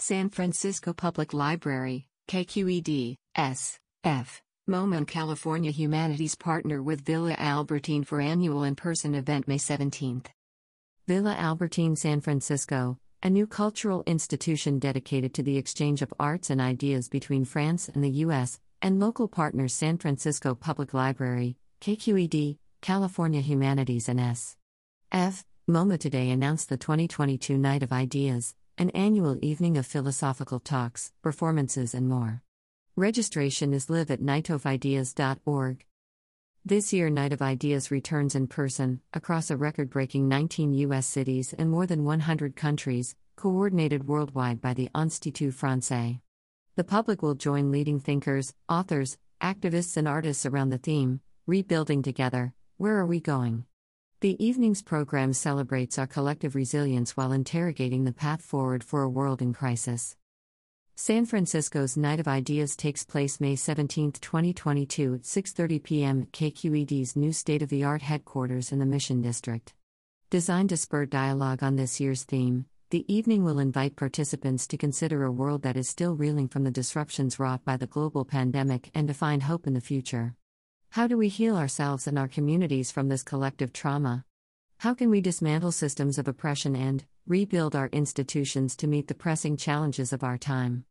San Francisco Public Library, KQED, S. F. MoMA and California Humanities partner with Villa Albertine for annual in-person event May 17th. Villa Albertine San Francisco, a new cultural institution dedicated to the exchange of arts and ideas between France and the US, and local partners San Francisco Public Library, KQED, California Humanities and S. F. MoMA today announced the 2022 Night of Ideas, an annual evening of philosophical talks, performances, and more. Registration is live at nightofideas.org. This year, Night of Ideas returns in person, across a record breaking 19 U.S. cities and more than 100 countries, coordinated worldwide by the Institut Francais. The public will join leading thinkers, authors, activists, and artists around the theme Rebuilding Together Where Are We Going? The evening's program celebrates our collective resilience while interrogating the path forward for a world in crisis. San Francisco's Night of Ideas takes place May 17, 2022 at 6:30 p.m. at KQED's new state-of-the-art headquarters in the Mission District. Designed to spur dialogue on this year's theme, the evening will invite participants to consider a world that is still reeling from the disruptions wrought by the global pandemic and to find hope in the future. How do we heal ourselves and our communities from this collective trauma? How can we dismantle systems of oppression and rebuild our institutions to meet the pressing challenges of our time?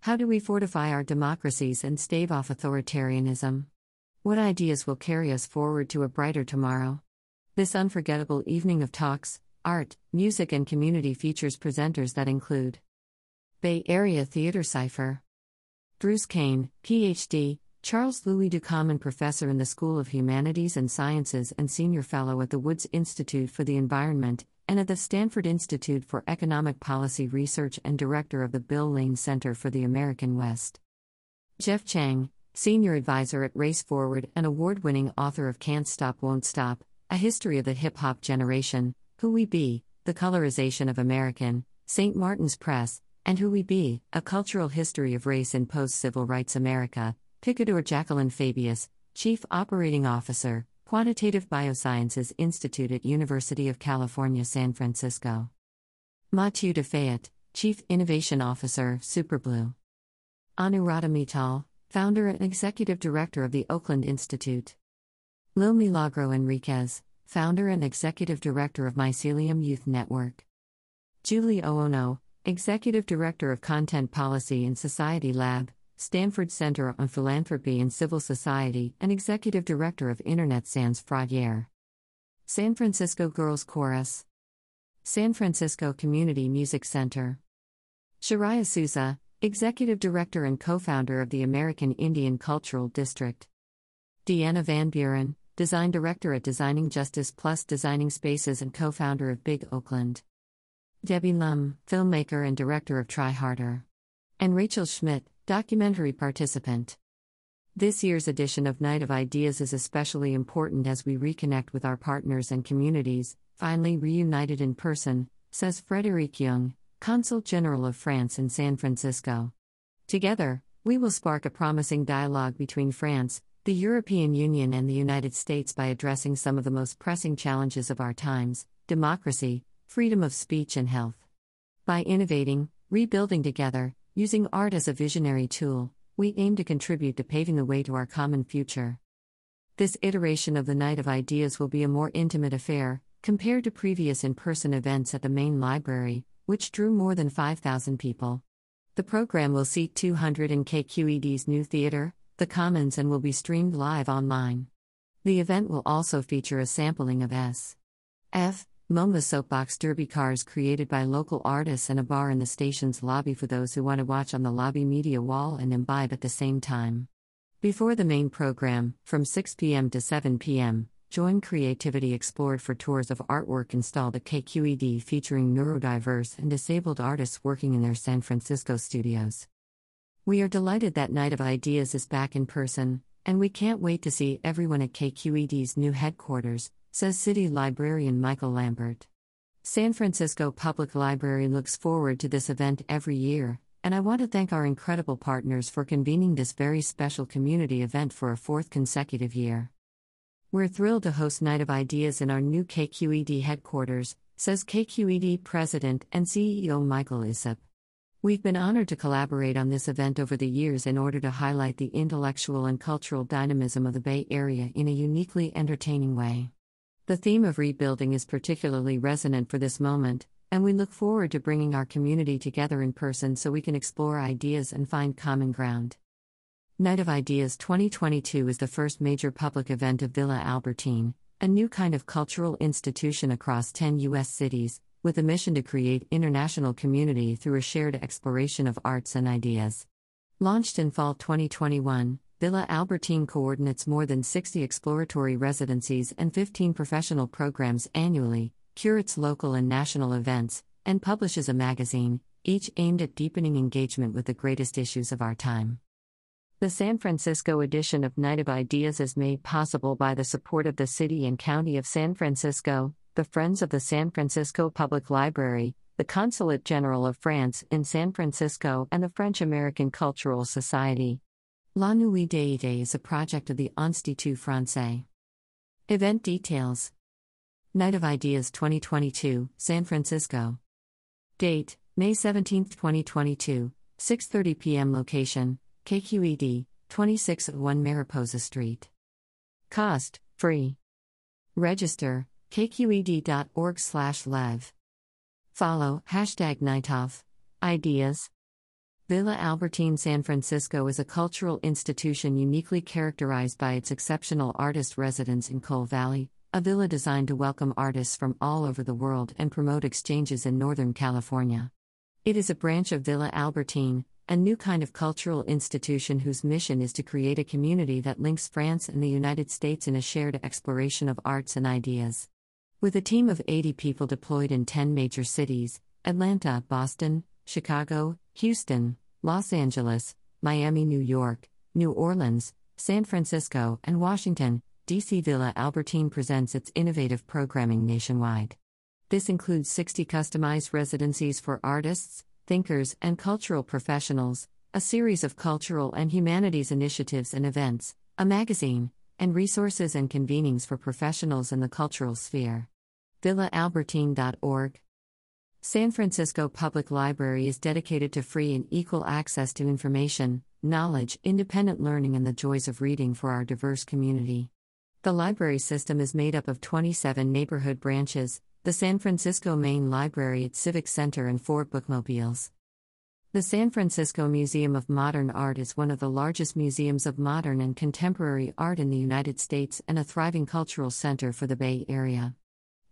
How do we fortify our democracies and stave off authoritarianism? What ideas will carry us forward to a brighter tomorrow? This unforgettable evening of talks, art, music, and community features presenters that include Bay Area Theater Cipher, Bruce Cain, PhD, Charles Louis Ducommun Professor in the School of Humanities and Sciences and Senior Fellow at the Woods Institute for the Environment and at the Stanford Institute for Economic Policy Research and Director of the Bill Lane Center for the American West. Jeff Chang, Senior Advisor at Race Forward and award winning author of Can't Stop Won't Stop A History of the Hip Hop Generation, Who We Be, The Colorization of American, St. Martin's Press, and Who We Be, A Cultural History of Race in Post Civil Rights America, Picador Jacqueline Fabius, Chief Operating Officer, Quantitative Biosciences Institute at University of California, San Francisco. Mathieu Defayet, Chief Innovation Officer, Superblue. Anuradha Mittal, Founder and Executive Director of the Oakland Institute. Lil Milagro Henriquez, Founder and Executive Director of Mycelium Youth Network. Julie Owono, Executive Director of Content Policy and Society Lab, Stanford Center on Philanthropy and Civil Society, and Executive Director of Internet Sans Frontières. San Francisco Girls Chorus. San Francisco Community Music Center. Sharaya Souza, Executive Director and co founder of the American Indian Cultural District. Deanna Van Buren, Design Director at Designing Justice Plus Designing Spaces and co founder of Big Oakland. Debbie Lum, filmmaker and director of Try Harder. And Rachel Schmidt, Documentary participant. This year's edition of Night of Ideas is especially important as we reconnect with our partners and communities, finally reunited in person, says Frederic Jung, Consul General of France in San Francisco. Together, we will spark a promising dialogue between France, the European Union, and the United States by addressing some of the most pressing challenges of our times democracy, freedom of speech, and health. By innovating, rebuilding together, Using art as a visionary tool, we aim to contribute to paving the way to our common future. This iteration of the Night of Ideas will be a more intimate affair, compared to previous in person events at the main library, which drew more than 5,000 people. The program will seat 200 in KQED's new theater, The Commons, and will be streamed live online. The event will also feature a sampling of S. F. MoMA soapbox derby cars created by local artists and a bar in the station's lobby for those who want to watch on the lobby media wall and imbibe at the same time. Before the main program, from 6 p.m. to 7 p.m., join Creativity Explored for tours of artwork installed at KQED featuring neurodiverse and disabled artists working in their San Francisco studios. We are delighted that Night of Ideas is back in person, and we can't wait to see everyone at KQED's new headquarters, says City Librarian Michael Lambert. San Francisco Public Library looks forward to this event every year, and I want to thank our incredible partners for convening this very special community event for a fourth consecutive year. We're thrilled to host Night of Ideas in our new KQED headquarters, says KQED President and CEO Michael Isip. We've been honored to collaborate on this event over the years in order to highlight the intellectual and cultural dynamism of the Bay Area in a uniquely entertaining way. The theme of rebuilding is particularly resonant for this moment, and we look forward to bringing our community together in person so we can explore ideas and find common ground. Night of Ideas 2022 is the first major public event of Villa Albertine, a new kind of cultural institution across 10 U.S. cities, with a mission to create international community through a shared exploration of arts and ideas. Launched in fall 2021, Villa Albertine coordinates more than 60 exploratory residencies and 15 professional programs annually, curates local and national events, and publishes a magazine, each aimed at deepening engagement with the greatest issues of our time. The San Francisco edition of Night of Ideas is made possible by the support of the City and County of San Francisco, the Friends of the San Francisco Public Library, the Consulate General of France in San Francisco, and the French American Cultural Society. La Nuit des Idées is a project of the Institut Francais. Event details Night of Ideas 2022, San Francisco. Date: May 17, 2022, 6:30 p.m. Location: KQED, 2601 Mariposa Street. Cost: Free. Register: kqed.org/lev. Follow hashtag Nightoff. Ideas. Villa Albertine San Francisco is a cultural institution uniquely characterized by its exceptional artist residence in Cole Valley, a villa designed to welcome artists from all over the world and promote exchanges in Northern California. It is a branch of Villa Albertine, a new kind of cultural institution whose mission is to create a community that links France and the United States in a shared exploration of arts and ideas. With a team of 80 people deployed in 10 major cities Atlanta, Boston, Chicago, Houston, Los Angeles, Miami, New York, New Orleans, San Francisco, and Washington, DC Villa Albertine presents its innovative programming nationwide. This includes 60 customized residencies for artists, thinkers, and cultural professionals, a series of cultural and humanities initiatives and events, a magazine, and resources and convenings for professionals in the cultural sphere. VillaAlbertine.org San Francisco Public Library is dedicated to free and equal access to information, knowledge, independent learning, and the joys of reading for our diverse community. The library system is made up of 27 neighborhood branches, the San Francisco Main Library at Civic Center, and four bookmobiles. The San Francisco Museum of Modern Art is one of the largest museums of modern and contemporary art in the United States and a thriving cultural center for the Bay Area.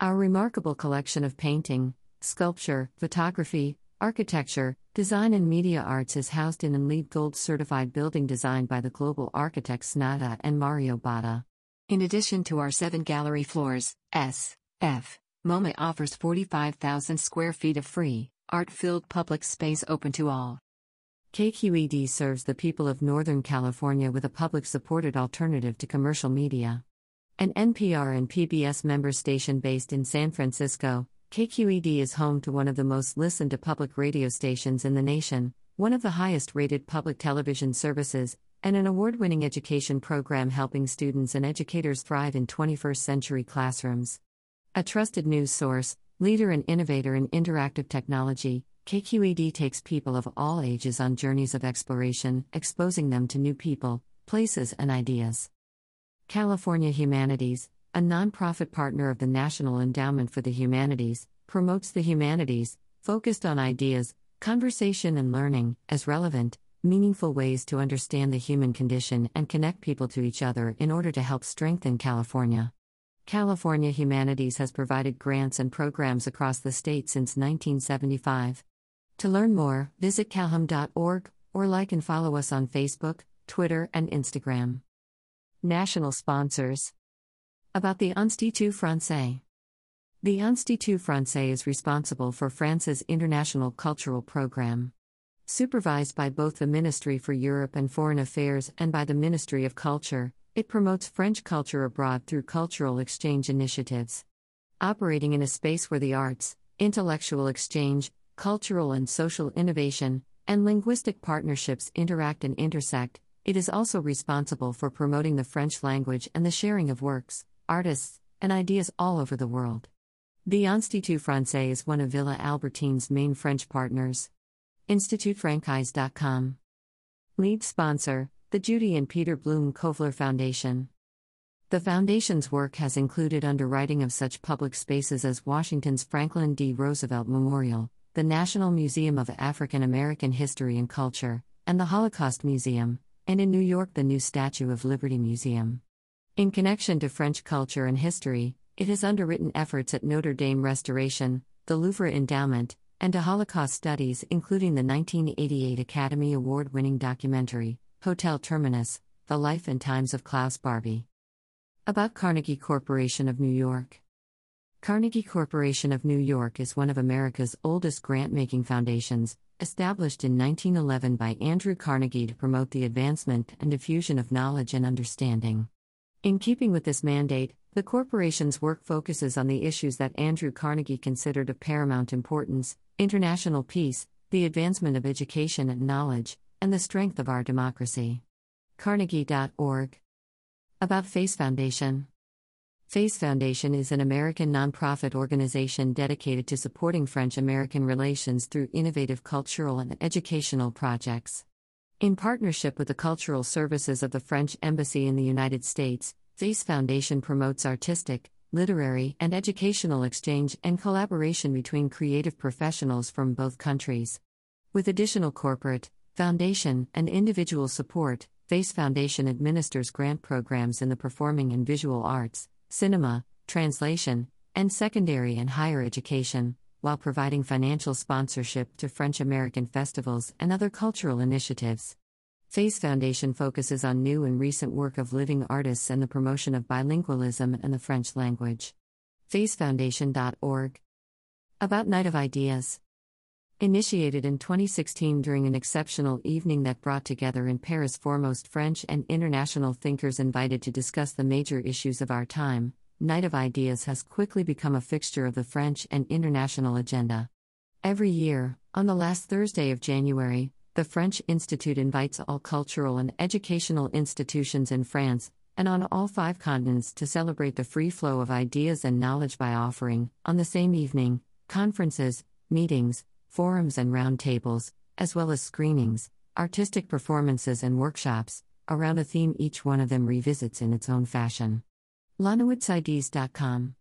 Our remarkable collection of painting, sculpture, photography, architecture, design, and media arts is housed in an LEED Gold certified building designed by the global architects Snøhetta and Mario Botta. In addition to our seven gallery floors, S. F. MoMA offers 45,000 square feet of free, art filled public space open to all. KQED serves the people of Northern California with a public supported alternative to commercial media. An NPR and PBS member station based in San Francisco, KQED is home to one of the most listened to public radio stations in the nation, one of the highest rated public television services, and an award winning education program helping students and educators thrive in 21st century classrooms. A trusted news source, leader and innovator in interactive technology, KQED takes people of all ages on journeys of exploration, exposing them to new people, places, and ideas. California Humanities, a nonprofit partner of the National Endowment for the Humanities, promotes the humanities, focused on ideas, conversation, and learning, as relevant, meaningful ways to understand the human condition and connect people to each other in order to help strengthen California. California Humanities has provided grants and programs across the state since 1975. To learn more, visit calhum.org or like and follow us on Facebook, Twitter, and Instagram. National sponsors About the Institut Francais. The Institut Francais is responsible for France's international cultural program supervised by both the Ministry for Europe and Foreign Affairs and by the Ministry of Culture, it promotes French culture abroad through cultural exchange initiatives. Operating in a space where the arts, intellectual exchange, cultural and social innovation, and linguistic partnerships interact and intersect, it is also responsible for promoting the French language and the sharing of works, artists, and ideas all over the world. The Institut Francais is one of Villa Albertine's main French partners. InstitutFrancais.com. Lead sponsor, the Judy and Peter Blum Kovler Foundation. The Foundation's work has included underwriting of such public spaces as Washington's Franklin D. Roosevelt Memorial, the National Museum of African American History and Culture, and the Holocaust Museum, and in New York, the new Statue of Liberty Museum. In connection to French culture and history, it has underwritten efforts at Notre Dame Restoration, the Louvre Endowment, and to Holocaust studies, including the 1988 Academy Award winning documentary, Hotel Terminus The Life and Times of Klaus Barbie. About Carnegie Corporation of New York. Carnegie Corporation of New York is one of America's oldest grant making foundations, established in 1911 by Andrew Carnegie to promote the advancement and diffusion of knowledge and understanding. In keeping with this mandate, the corporation's work focuses on the issues that Andrew Carnegie considered of paramount importance international peace, the advancement of education and knowledge, and the strength of our democracy. Carnegie.org about FACE Foundation FACE Foundation is an American nonprofit organization dedicated to supporting French American relations through innovative cultural and educational projects. In partnership with the cultural services of the French Embassy in the United States, FACE Foundation promotes artistic, literary, and educational exchange and collaboration between creative professionals from both countries. With additional corporate, foundation, and individual support, FACE Foundation administers grant programs in the performing and visual arts, cinema, translation, and secondary and higher education, while providing financial sponsorship to French American festivals and other cultural initiatives. FACE Foundation focuses on new and recent work of living artists and the promotion of bilingualism and the French language. FACEFoundation.org. About Night of Ideas. Initiated in 2016 during an exceptional evening that brought together in Paris foremost French and international thinkers invited to discuss the major issues of our time, Night of Ideas has quickly become a fixture of the French and international agenda. Every year, on the last Thursday of January, the French Institute invites all cultural and educational institutions in France, and on all five continents to celebrate the free flow of ideas and knowledge by offering, on the same evening, conferences, meetings, forums and roundtables, as well as screenings, artistic performances, and workshops, around a theme each one of them revisits in its own fashion. LaNuitDesIdees.com